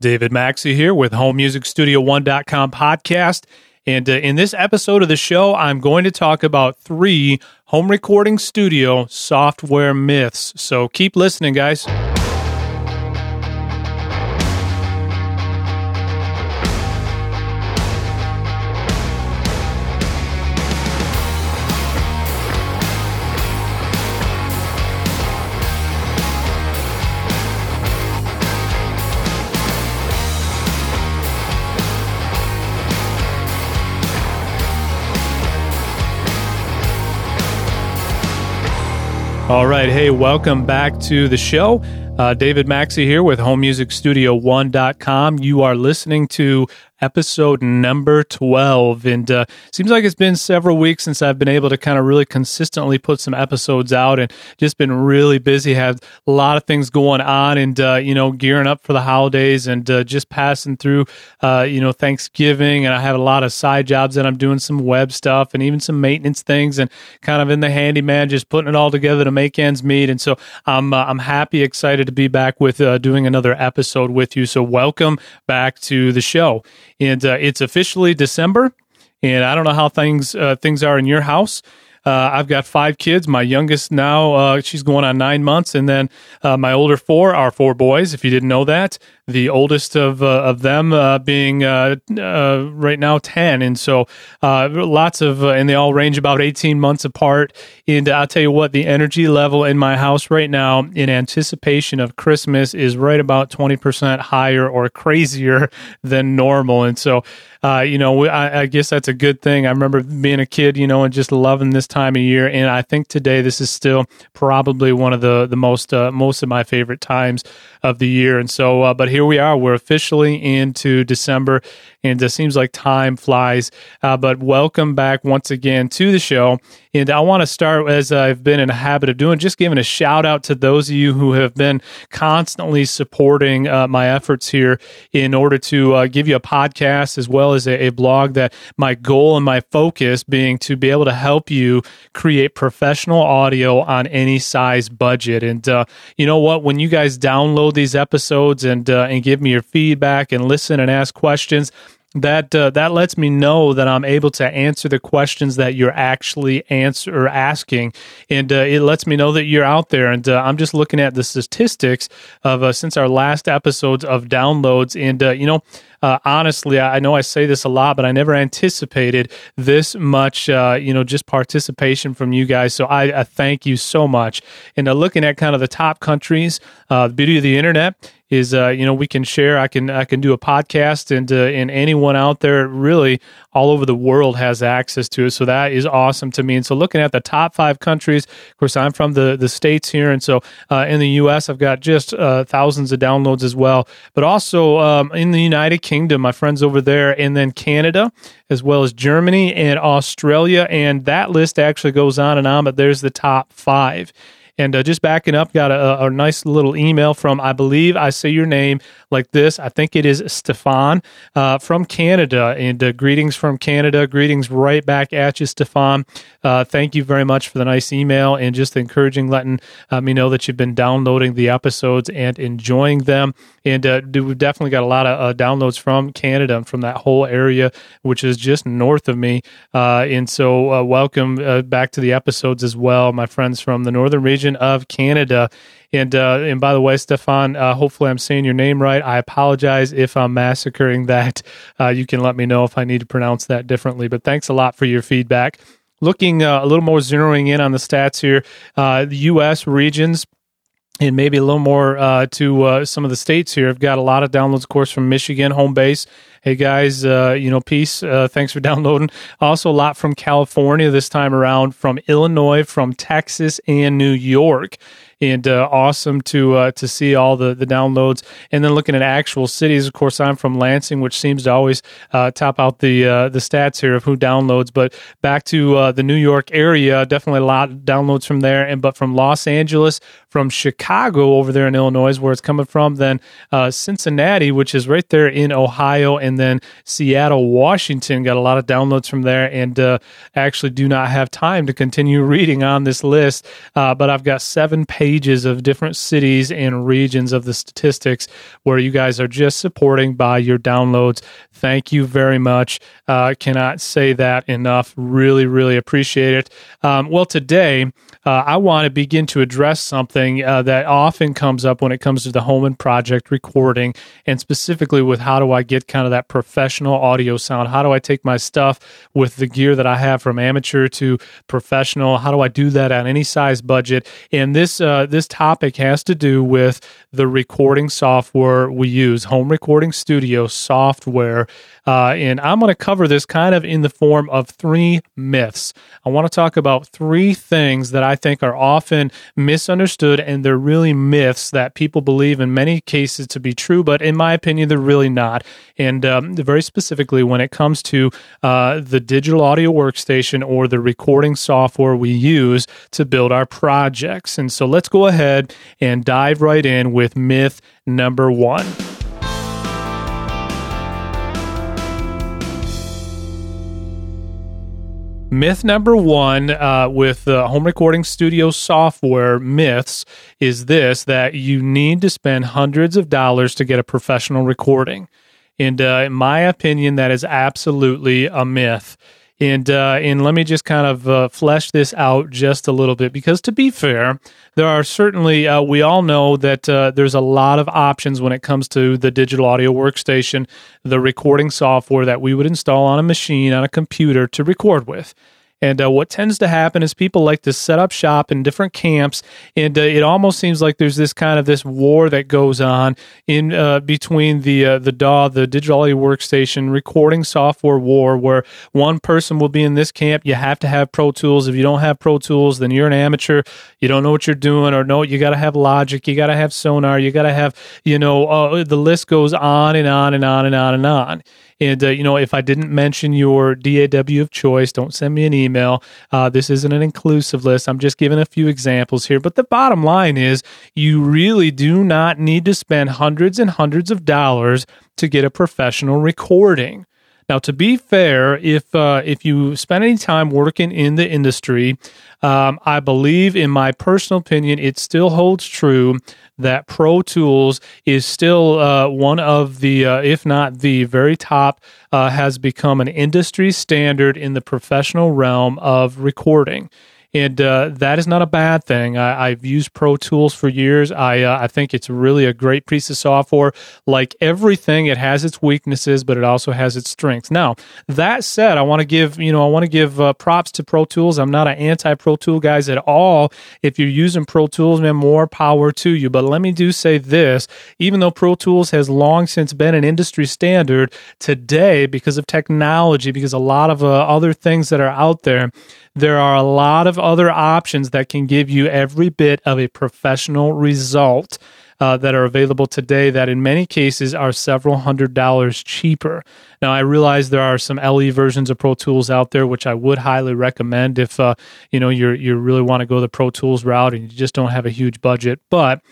David Maxey here with HomeMusicStudio1.com podcast. And uh, in this episode of the show, I'm going to talk about three home recording studio software myths. So keep listening, guys. All right. Hey, welcome back to the show. Uh, David Maxey here with HomeMusicStudio1.com. You are listening to episode number 12. And uh, seems like it's been several weeks since I've been able to kind of really consistently put some episodes out and just been really busy. Had a lot of things going on and, uh, you know, gearing up for the holidays and uh, just passing through, uh, you know, Thanksgiving. And I have a lot of side jobs that I'm doing some web stuff and even some maintenance things and kind of in the handyman, just putting it all together to make ends meet. And so I'm, uh, I'm happy, excited to be back with uh, doing another episode with you. So welcome back to the show and uh, it's officially December. And I don't know how things uh, things are in your house. Uh, I've got five kids. My youngest now, uh, she's going on nine months, and then uh, my older four are four boys. If you didn't know that, the oldest of uh, of them uh, being uh, right now ten, and so lots of, and they all range about eighteen months apart. And I'll tell you what, the energy level in my house right now, in anticipation of Christmas, is right about twenty percent higher or crazier than normal, and so. Uh, you know, I, I, guess that's a good thing. I remember being a kid, you know, and just loving this time of year. And I think today this is still probably one of the the most uh, most of my favorite times of the year. And so, uh, but here we are. We're officially into December, and it seems like time flies. Uh, but welcome back once again to the show. And I want to start, as I've been in a habit of doing, just giving a shout out to those of you who have been constantly supporting uh, my efforts here in order to uh, give you a podcast as well as a, a, blog. That my goal and my focus being to be able to help you create professional audio on any size budget. And uh, you know what? When you guys download these episodes and uh, and give me your feedback and listen and ask questions, that uh, that lets me know that I'm able to answer the questions that you're actually answer or asking, and uh, it lets me know that you're out there. And uh, I'm just looking at the statistics of uh, since our last episodes of downloads, and uh, you know. Uh, honestly, I know I say this a lot, but I never anticipated this much, you know, just participation from you guys. So I, I thank you so much. And looking at kind of the top countries, the beauty of the internet is uh, you know we can share. I can I can do a podcast, and uh, and anyone out there really all over the world has access to it. So that is awesome to me. And so looking at the top five countries, of course, I'm from the the states here, and so uh, in the U.S. I've got just uh, thousands of downloads as well. But also um, in the United Kingdom, my friends over there, and then Canada as well as Germany and Australia, and that list actually goes on and on. But there's the top five. And uh, just backing up, got a, a, nice little email from, I believe I say your name like this. I think it is Stefan uh, from Canada. And uh, greetings from Canada. Greetings right back at you, Stefan. Uh, thank you very much for the nice email and just encouraging, letting uh, me know that you've been downloading the episodes and enjoying them. And uh, we've definitely got a lot of downloads from Canada and from that whole area, which is just north of me. and so, welcome back to the episodes as well, my friends from the northern region region of Canada. And uh, and by the way, Stefan, uh, hopefully I'm saying your name right. I apologize if I'm massacring that. Uh, you can let me know if I need to pronounce that differently. But thanks a lot for your feedback. Looking uh, a little more zeroing in on the stats here, uh, the U.S. regions and maybe a little more uh, to uh, some of the states here. I've got a lot of downloads, of course, from Michigan, home base. Hey guys, uh, you know, peace. Uh, thanks for downloading. Also, a lot from California this time around, from Illinois, from Texas, and New York and uh, awesome to uh, to see all the the downloads. And then looking at actual cities, of course, I'm from Lansing, which seems to always top out the the stats here of who downloads. But back to the New York area, definitely a lot of downloads from there. And but from Los Angeles, from Chicago over there in Illinois, where it's coming from, then uh, Cincinnati, which is right there in Ohio, and then Seattle, Washington. Got a lot of downloads from there, and uh, actually do not have time to continue reading on this list. Uh, but I've got seven pages of different cities and regions of the statistics where you guys are just supporting by your downloads. Thank you very much. Uh, cannot say that enough. Really, really appreciate it. Um, well, today uh, I want to begin to address something uh, that often comes up when it comes to the home and project recording, and specifically with how do I get kind of that professional audio sound? How do I take my stuff with the gear that I have from amateur to professional? How do I do that on any size budget? And this uh, this topic has to do with the recording software we use, home recording studio software. Uh, and I'm going to cover this kind of in the form of three myths. I want to talk about three things that I think are often misunderstood and they're really myths that people believe in many cases to be true, but in my opinion, they're really not. And um, very specifically, when it comes to uh, the digital audio workstation or the recording software we use to build our projects. And so let's go ahead and dive right in with myth number one. Myth number one uh, with the home recording studio software myths is this that you need to spend hundreds of dollars to get a professional recording. And uh, in my opinion, that is absolutely a myth. And uh, and let me just kind of uh, flesh this out just a little bit because to be fair, there are certainly uh, we all know that uh, there's a lot of options when it comes to the digital audio workstation, the recording software that we would install on a machine on a computer to record with. And uh, what tends to happen is people like to set up shop in different camps, and uh, it almost seems like there's this kind of this war that goes on in uh, between the uh, the DAW, the digital audio workstation recording software war, where one person will be in this camp. You have to have Pro Tools. If you don't have Pro Tools, then you're an amateur. You don't know what you're doing, or no, you got to have Logic. You got to have Sonar. You got to have, you know, uh, the list goes on and on and on and on and on. And, uh, you know, if I didn't mention your DAW of choice, don't send me an email. Uh, this isn't an inclusive list. I'm just giving a few examples here. But the bottom line is you really do not need to spend hundreds and hundreds of dollars to get a professional recording. Now, to be fair, if uh, if you spend any time working in the industry, um, I believe, in my personal opinion, it still holds true that Pro Tools is still uh, one of the, uh, if not the very top, uh, has become an industry standard in the professional realm of recording and uh, that is not a bad thing. I, have used Pro Tools for years. I uh, I think it's really a great piece of software. Like everything, it has its weaknesses, but it also has its strengths. Now that said, I want to give you know I want to give uh, props to Pro Tools. I'm not an anti Pro Tool guys at all. If you're using Pro Tools, man, more power to you. But let me do say this: even though Pro Tools has long since been an industry standard, today because of technology, because a lot of uh, other things that are out there there are a lot of other options that can give you every bit of a professional result uh, that are available today that in many cases are several hundred dollars cheaper. Now, I realize there are some LE versions of Pro Tools out there, which I would highly recommend if uh, you know you you really want to go the Pro Tools route and you just don't have a huge budget. But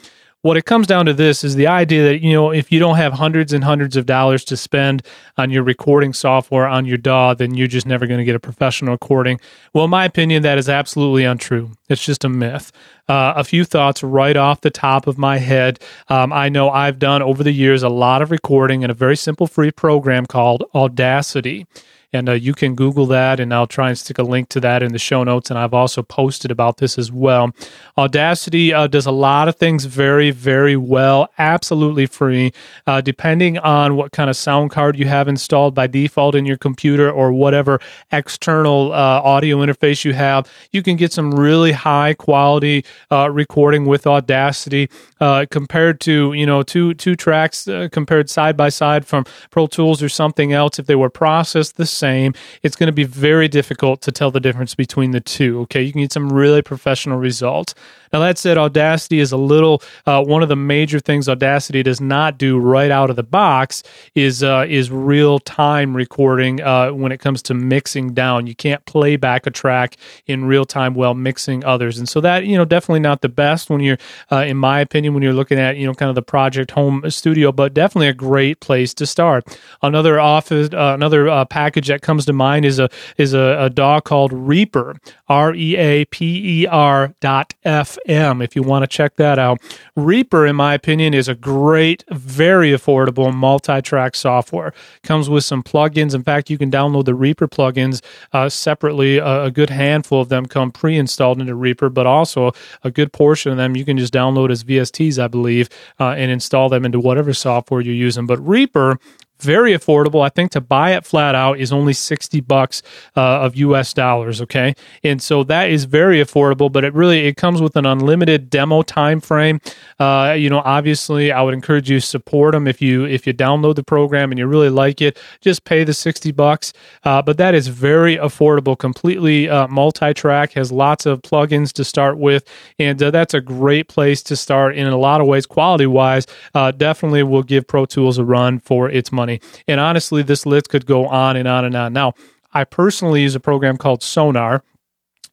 what it comes down to this is the idea that you know if you don't have hundreds and hundreds of dollars to spend on your recording software on your DAW, then you're just never going to get a professional recording. Well, in my opinion, that is absolutely untrue. It's just a myth. Uh, a few thoughts right off the top of my head. Um, I know I've done over the years a lot of recording in a very simple free program called Audacity. And uh, you can Google that, and I'll try and stick a link to that in the show notes. And I've also posted about this as well. Audacity uh, does a lot of things very, very well, absolutely free. Uh, depending on what kind of sound card you have installed by default in your computer or whatever external uh, audio interface you have, you can get some really high quality uh, recording with Audacity uh, compared to you know two two tracks compared side by side from Pro Tools or something else. If they were processed the same same, it's going to be very difficult to tell the difference between the two. Okay, you can get some really professional results. Now, that said, Audacity is a little, uh, one of the major things Audacity does not do right out of the box is, uh, is real time recording uh, when it comes to mixing down. You can't play back a track in real time while mixing others. And so that, you know, definitely not the best when you're, uh, in my opinion, when you're looking at, you know, kind of the project home studio, but definitely a great place to start. Another office, uh, another uh, package that comes to mind is a, is a, a DAW called Reaper, R E A P E R dot F M if you want to check that out. Reaper, in my opinion, is a great, very affordable multi track software. Comes with some plugins. In fact, you can download the Reaper plugins uh, separately. A good handful of them come pre installed into Reaper, but also a good portion of them you can just download as VSTs, I believe, uh, and install them into whatever software you're using. But Reaper very affordable. I think to buy it flat out is only 60 bucks uh, of US dollars, okay? And so that is very affordable, but it really it comes with an unlimited demo time frame. Uh, you know, obviously I would encourage you support them if you if you download the program and you really like it, just pay the 60 bucks. Uh, but that is very affordable, completely uh, multi-track, has lots of plugins to start with, and uh, that's a great place to start in a lot of ways quality-wise. Uh, definitely will give Pro Tools a run for its money money. And honestly, this list could go on and on and on. Now, I personally use a program called Sonar.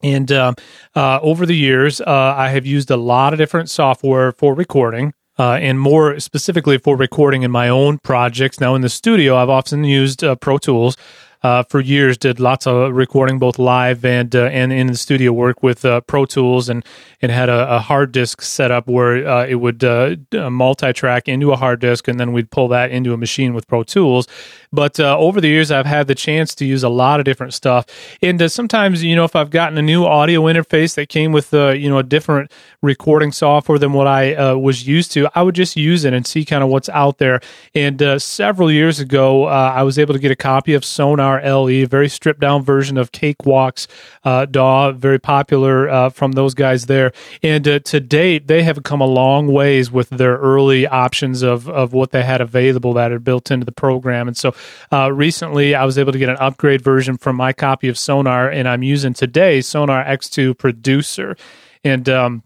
And uh, uh, over the years, uh, I have used a lot of different software for recording. Uh, and more specifically for recording in my own projects. Now, in the studio, I've often used uh, Pro Tools uh, for years did lots of recording both live and uh, and in the studio work with uh, Pro Tools and and had a, a hard disk set up where uh, it would uh, multi-track into a hard disk and then we'd pull that into a machine with Pro Tools. But uh, over the years, I've had the chance to use a lot of different stuff. And sometimes, you know, if I've gotten a new audio interface that came with you know a different recording software than what I was used to, I would just use it and see kind of what's out there. And several years ago, I was able to get a copy of Sonar LE, very stripped down version of Cakewalks uh, DAW, very popular uh, from those guys there. And uh, to date, they have come a long ways with their early options of, of what they had available that are built into the program. And so uh, recently, I was able to get an upgrade version from my copy of Sonar, and I'm using today Sonar X2 Producer. And um,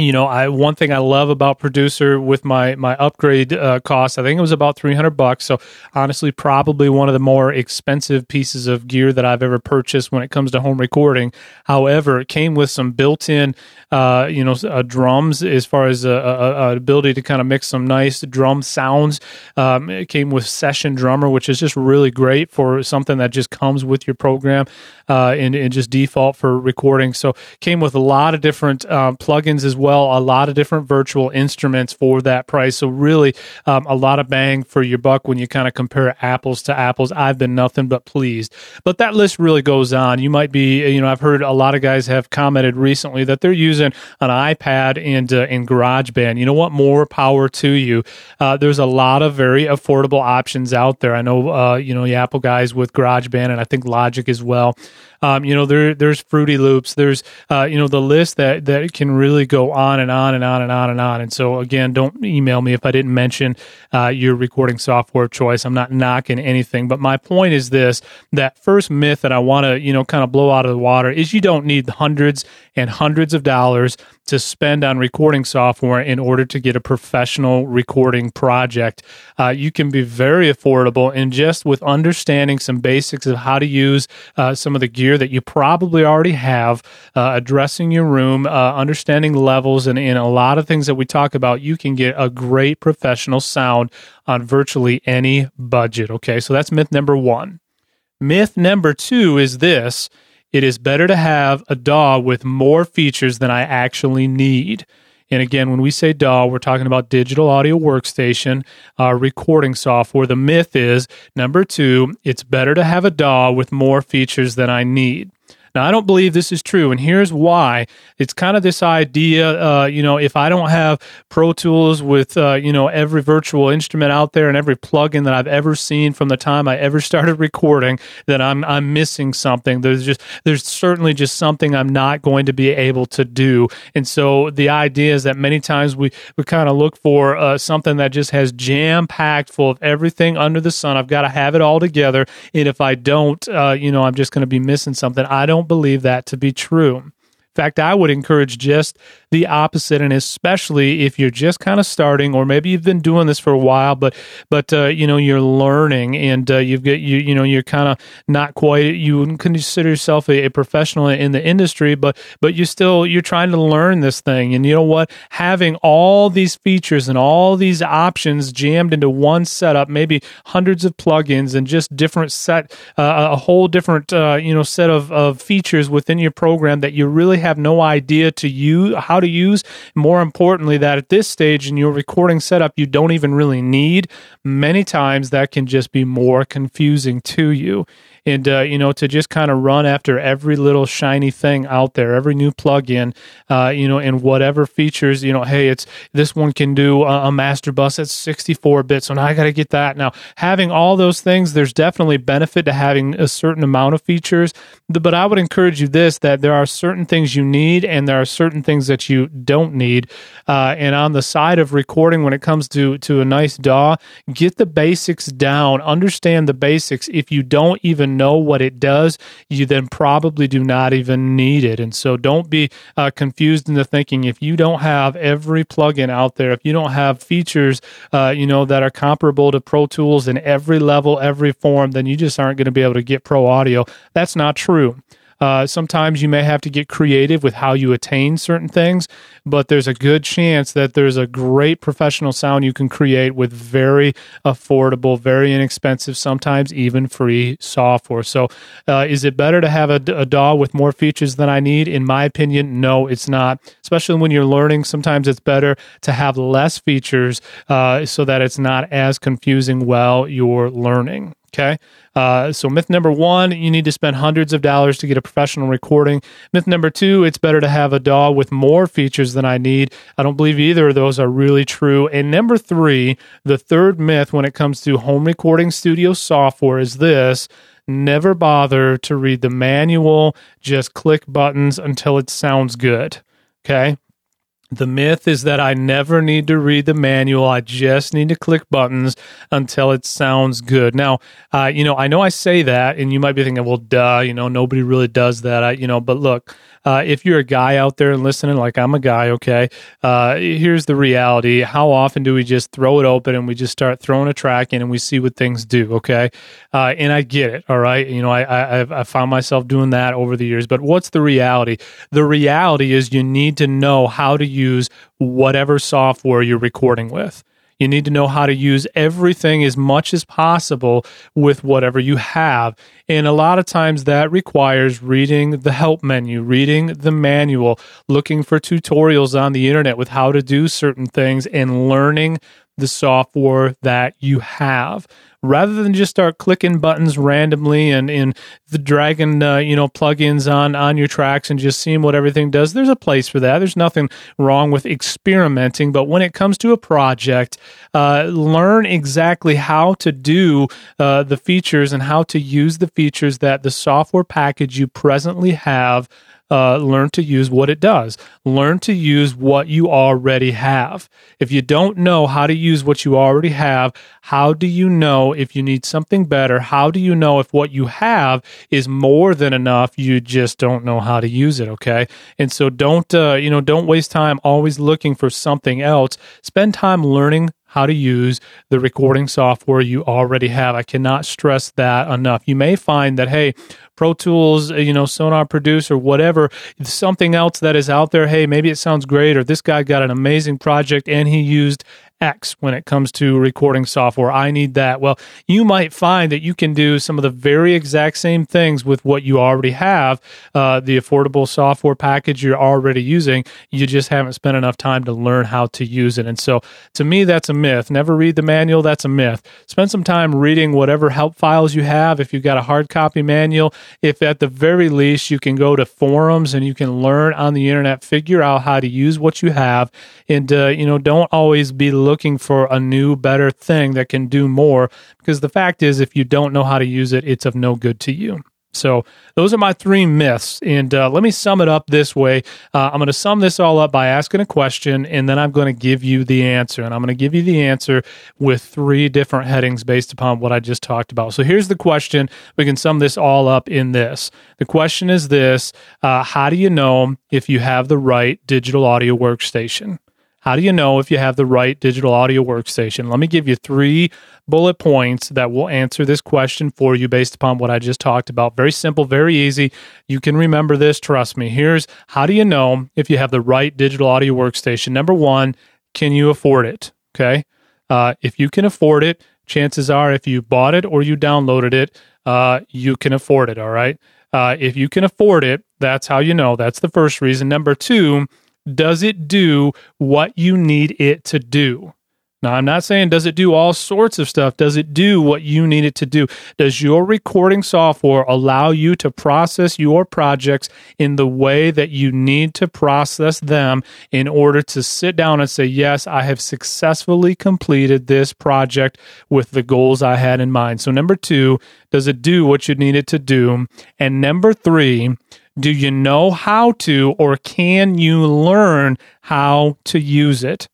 you know, I one thing I love about producer with my my upgrade uh, cost, I think it was about three hundred bucks. So honestly, probably one of the more expensive pieces of gear that I've ever purchased when it comes to home recording. However, it came with some built-in, uh, you know, uh, drums as far as a, a, a, ability to kind of mix some nice drum sounds. Um, it came with Session Drummer, which is just really great for something that just comes with your program uh, and, and just default for recording. So came with a lot of different uh, plugins as well well a lot of different virtual instruments for that price. So really um, a lot of bang for your buck when you kind of compare apples to apples. I've been nothing but pleased. But that list really goes on. You might be, you know, I've heard a lot of guys have commented recently that they're using an iPad and uh, GarageBand. You know what? More power to you. Uh, there's a lot of very affordable options out there. I know, uh, you know, the Apple guys with GarageBand and I think Logic as well. Um, you know, there there's Fruity Loops. There's uh, you know the list that that can really go on and on and on and on and on. And so again, don't email me if I didn't mention uh, your recording software choice. I'm not knocking anything, but my point is this: that first myth that I want to you know kind of blow out of the water is you don't need hundreds and hundreds of dollars to spend on recording software in order to get a professional recording project. Uh, you can be very affordable and just with understanding some basics of how to use uh, some of the gear that you probably already have, uh, addressing your room, uh, understanding levels, and, and a lot of things that we talk about, you can get a great professional sound on virtually any budget. Okay, so that's myth number one. Myth number two is this it is better to have a DAW with more features than I actually need. And again, when we say DAW, we're talking about digital audio workstation, uh, recording software. The myth is number two, it's better to have a DAW with more features than I need. Now, I don't believe this is true, and here's why. It's kind of this idea, uh, you know, if I don't have Pro Tools with, uh, you know, every virtual instrument out there and every plugin that I've ever seen from the time I ever started recording, then I'm I'm missing something. There's just there's certainly just something I'm not going to be able to do. And so the idea is that many times we we kind of look for uh, something that just has jam packed full of everything under the sun. I've got to have it all together, and if I don't, uh, you know, I'm just going to be missing something. I don't believe that to be true. In fact, I would encourage just the opposite, and especially if you're just kind of starting, or maybe you've been doing this for a while, but but uh, you know you're learning, and uh, you've got you you know you're kind of not quite you wouldn't consider yourself a, a, professional in the industry, but but you still you're trying to learn this thing, and you know what, having all these features and all these options jammed into one setup, maybe hundreds of plugins and just different set uh, a whole different uh, you know set of, of features within your program that you really have no idea to use how to use. More importantly, that at this stage in your recording setup, you don't even really need. Many times that can just be more confusing to you and uh, you know to just kind of run after every little shiny thing out there, every new plugin, uh, you know, and whatever features, you know, hey, it's this one can do a, a master bus at 64 bits, so now I got to get that. Now, having all those things, there's definitely benefit to having a certain amount of features, but I would encourage you this that there are certain things you need and there are certain things that you don't need. Uh, and on the side of recording, when it comes to to a nice DAW, get the basics down, understand the basics. If you don't even even know what it does, you then probably do not even need it. And so don't be uh, confused into thinking if you don't have every plugin out there, if you don't have features, uh, you know, that are comparable to Pro Tools in every level, every form, then you just aren't going to be able to get pro audio. That's not true. Uh, sometimes you may have to get creative with how you attain certain things, but there's a good chance that there's a great professional sound you can create with very affordable, very inexpensive, sometimes even free software. So, uh, is it better to have a, a DAW with more features than I need? In my opinion, no, it's not. Especially when you're learning, sometimes it's better to have less features uh, so that it's not as confusing while you're learning. Okay. Uh, so myth number one, you need to spend hundreds of dollars to get a professional recording. Myth number two, it's better to have a DAW with more features than I need. I don't believe either of those are really true. And number three, the third myth when it comes to home recording studio software is this. Never bother to read the manual. Just click buttons until it sounds good. Okay. The myth is that I never need to read the manual. I just need to click buttons until it sounds good. Now, uh, you know, I know I say that, and you might be thinking, well, duh, you know, nobody really does that. I, you know, but look, uh, if you're a guy out there and listening, like I'm a guy, okay, uh, here's the reality. How often do we just throw it open and we just start throwing a track in and we see what things do, okay? Uh, and I get it, all right? You know, I, I, I found myself doing that over the years, but what's the reality? The reality is you need to know how to use whatever software you're recording with. You need to know how to use everything as much as possible with whatever you have. And a lot of times that requires reading the help menu, reading the manual, looking for tutorials on the internet with how to do certain things, and learning the software that you have rather than just start clicking buttons randomly and in the dragging uh, you know plugins on on your tracks and just seeing what everything does there's a place for that. There's nothing wrong with experimenting but when it comes to a project uh, learn exactly how to do uh, the features and how to use the features that the software package you presently have uh, learn to use what it does. Learn to use what you already have. If you don't know how to use what you already have, how do you know if you need something better? How do you know if what you have is more than enough? You just don't know how to use it. Okay. And so don't, uh, you know, don't waste time always looking for something else. Spend time learning how to use the recording software you already have. I cannot stress that enough. You may find that, hey, Pro Tools, uh, you know, Sonar Produce or whatever, something else that is out there. Hey, maybe it sounds great, or this guy got an amazing project and he used X when it comes to recording software. I need that. Well, you might find that you can do some of the very exact same things with what you already have, uh, the affordable software package you're already using. You just haven't spent enough time to learn how to use it. And so to me, that's a myth. Never read the manual. That's a myth. Spend some time reading whatever help files you have. If you've got a hard copy manual, if at the very least you can go to forums and you can learn on the internet, figure out how to use what you have and, uh, you know, don't always be looking for a new, better thing that can do more. Because the fact is, if you don't know how to use it, it's of no good to you. So those are my three myths, and uh, let me sum it up this way. Uh, I'm going to sum this all up by asking a question, and then I'm going to give you the answer, and I'm going to give you the answer with three different headings based upon what I just talked about. So here's the question. We can sum this all up in this. The question is this: uh, How do you know if you have the right digital audio workstation? How do you know if you have the right digital audio workstation? Let me give you three bullet points that will answer this question for you based upon what I just talked about. Very simple, very easy. You can remember this, trust me. Here's how do you know if you have the right digital audio workstation? Number one, can you afford it? Okay. Uh, if you can afford it, chances are if you bought it or you downloaded it, uh, you can afford it. All right. Uh, if you can afford it, that's how you know. That's the first reason. Number two, does it do what you need it to do? Now, I'm not saying does it do all sorts of stuff. Does it do what you need it to do? Does your recording software allow you to process your projects in the way that you need to process them in order to sit down and say, Yes, I have successfully completed this project with the goals I had in mind? So, number two, does it do what you need it to do? And number three, do you know how to or can you learn how to use it?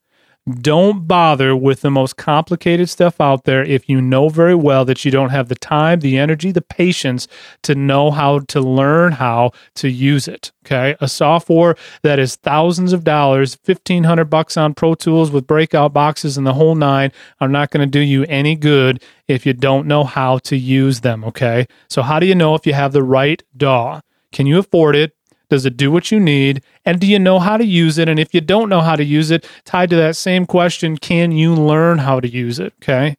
Don't bother with the most complicated stuff out there if you know very well that you don't have the time, the energy, the patience to know how to learn how to use it. Okay. A software that is thousands of dollars, 1500 bucks on Pro Tools with breakout boxes and the whole nine are not going to do you any good if you don't know how to use them. Okay. So, how do you know if you have the right DAW? Can you afford it? Does it do what you need? And do you know how to use it? And if you don't know how to use it, tied to that same question, can you learn how to use it? Okay.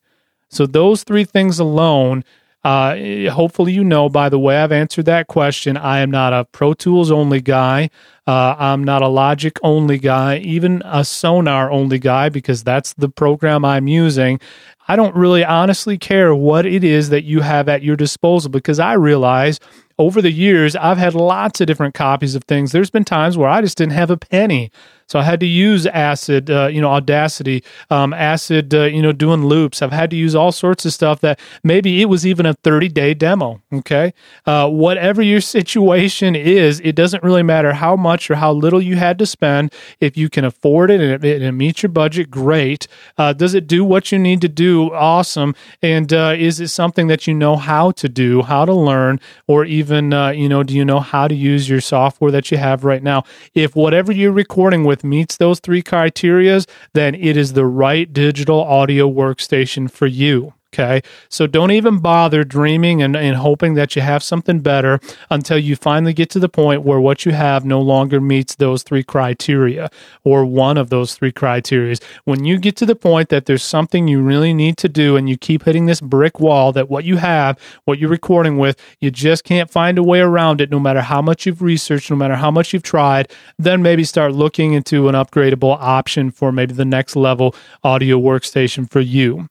So those three things alone, uh, hopefully you know by the way I've answered that question. I am not a Pro Tools only guy. Uh, I'm not a Logic only guy, even a Sonar only guy, because that's the program I'm using. I don't really honestly care what it is that you have at your disposal because I realize over the years, I've had lots of different copies of things. There's been times where I just didn't have a penny. So I had to use Acid, uh, you know, Audacity, um, Acid, uh, you know, doing loops. I've had to use all sorts of stuff that maybe it was even a 30 day demo. Okay. Uh, whatever your situation is, it doesn't really matter how much or how little you had to spend. If you can afford it and it, it meets your budget, great. Uh, does it do what you need to do? Awesome. And uh, is it something that you know how to do, how to learn, or even, uh, you know, do you know how to use your software that you have right now? If whatever you're recording with meets those three criterias, then it is the right digital audio workstation for you. Okay. So don't even bother dreaming and, and hoping that you have something better until you finally get to the point where what you have no longer meets those three criteria or one of those three criteria. When you get to the point that there's something you really need to do and you keep hitting this brick wall that what you have, what you're recording with, you just can't find a way around it no matter how much you've researched, no matter how much you've tried, then maybe start looking into an upgradable option for maybe the next level audio workstation for you.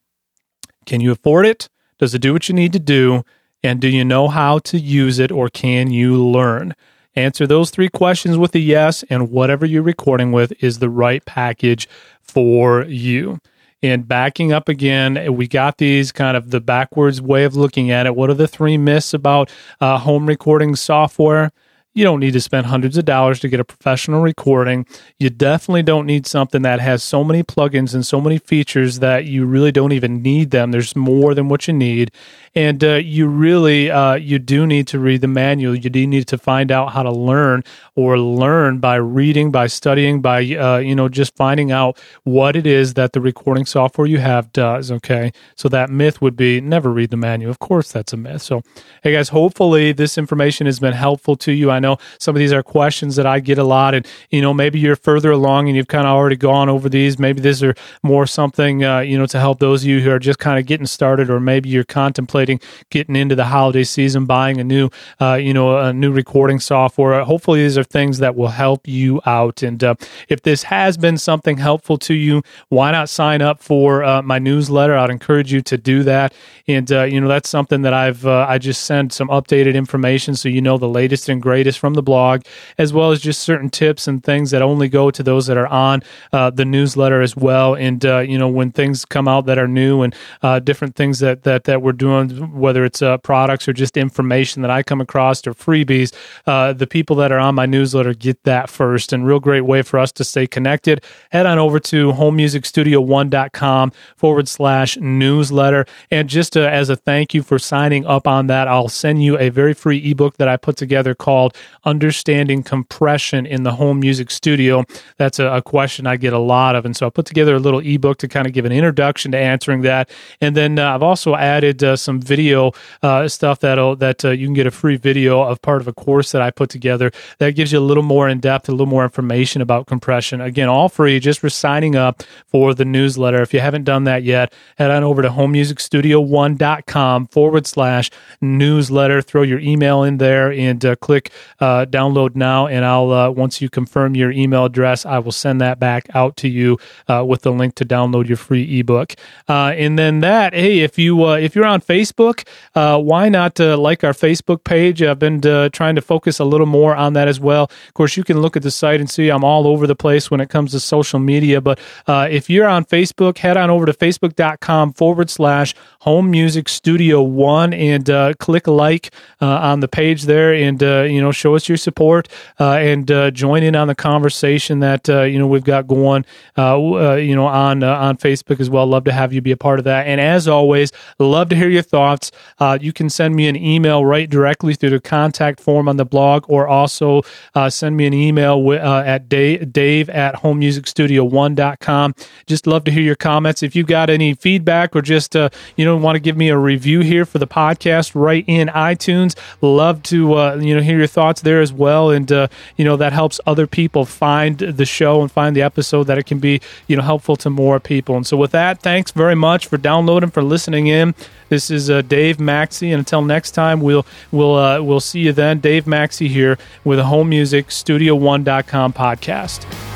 Can you afford it? Does it do what you need to do? And do you know how to use it or can you learn? Answer those three questions with a yes, and whatever you're recording with is the right package for you. And backing up again, we got these kind of the backwards way of looking at it. What are the three myths about uh, home recording software? You don't need to spend hundreds of dollars to get a professional recording. You definitely don't need something that has so many plugins and so many features that you really don't even need them. There's more than what you need, and uh, you really uh, you do need to read the manual. You do need to find out how to learn or learn by reading, by studying, by uh, you know just finding out what it is that the recording software you have does. Okay, so that myth would be never read the manual. Of course, that's a myth. So, hey guys, hopefully this information has been helpful to you. I know some of these are questions that I get a lot, and you know maybe you're further along and you've kind of already gone over these. Maybe these are more something uh, you know to help those of you who are just kind of getting started, or maybe you're contemplating getting into the holiday season, buying a new uh, you know a new recording software. Hopefully, these are things that will help you out. And uh, if this has been something helpful to you, why not sign up for uh, my newsletter? I'd encourage you to do that. And uh, you know that's something that I've uh, I just send some updated information so you know the latest and greatest from the blog, as well as just certain tips and things that only go to those that are on uh, the newsletter as well. And uh, you know when things come out that are new and uh, different things that that that we're doing, whether it's uh, products or just information that I come across or freebies, the people that are on my newsletter get that first. And real great way for us to stay connected. Head on over to homemusicstudio1.com forward slash newsletter. And just as a thank you for signing up on that, I'll send you a very free ebook that I put together called Understanding Compression in the Home Music Studio. That's a, a question I get a lot of. And so I put together a little ebook to kind of give an introduction to answering that. And then uh, I've also added uh, some video uh, stuff that'll, that uh, you can get a free video of part of a course that I put together that gives you a little more in depth, a little more information about compression. Again, all free just for signing up for the newsletter. If you haven't done that yet, head on over to homemusicstudio1.com forward slash newsletter. Throw your email in there and uh, click uh, download now. And I'll, uh, once you confirm your email address, I will send that back out to you uh, with the link to download your free ebook. Uh, and then that, hey, if you, uh, if you're on Facebook, uh why not like our Facebook page? I've been trying to focus a little more on that as well. Of course, you can look at the site and see I'm all over the place when it comes to social media. But if you're on Facebook, head on over to facebook.com forward slash home music studio one and uh, click like uh, on the page there and uh, you know show us your support uh, and uh, join in on the conversation that you know we've got going you know on on Facebook as well. Love to have you be a part of that. And as always, love to hear your thoughts. you can send me an email right directly through the contact form on the blog, or also send me an email w- at dave, dave at homemusicstudio1.com. Just love to hear your comments. If you've got any feedback or just you know want to give me a review here for the podcast right in iTunes, love to uh, you know hear your thoughts there as well, and uh, you know that helps other people find the show and find the episode that it can be you know helpful to more people. And so with that, thanks very much for downloading for listening in. This is uh, Dave Maxey, and until next time, we'll we'll uh, we'll see you then. Dave Maxey here with a Home Music Studio One.com podcast.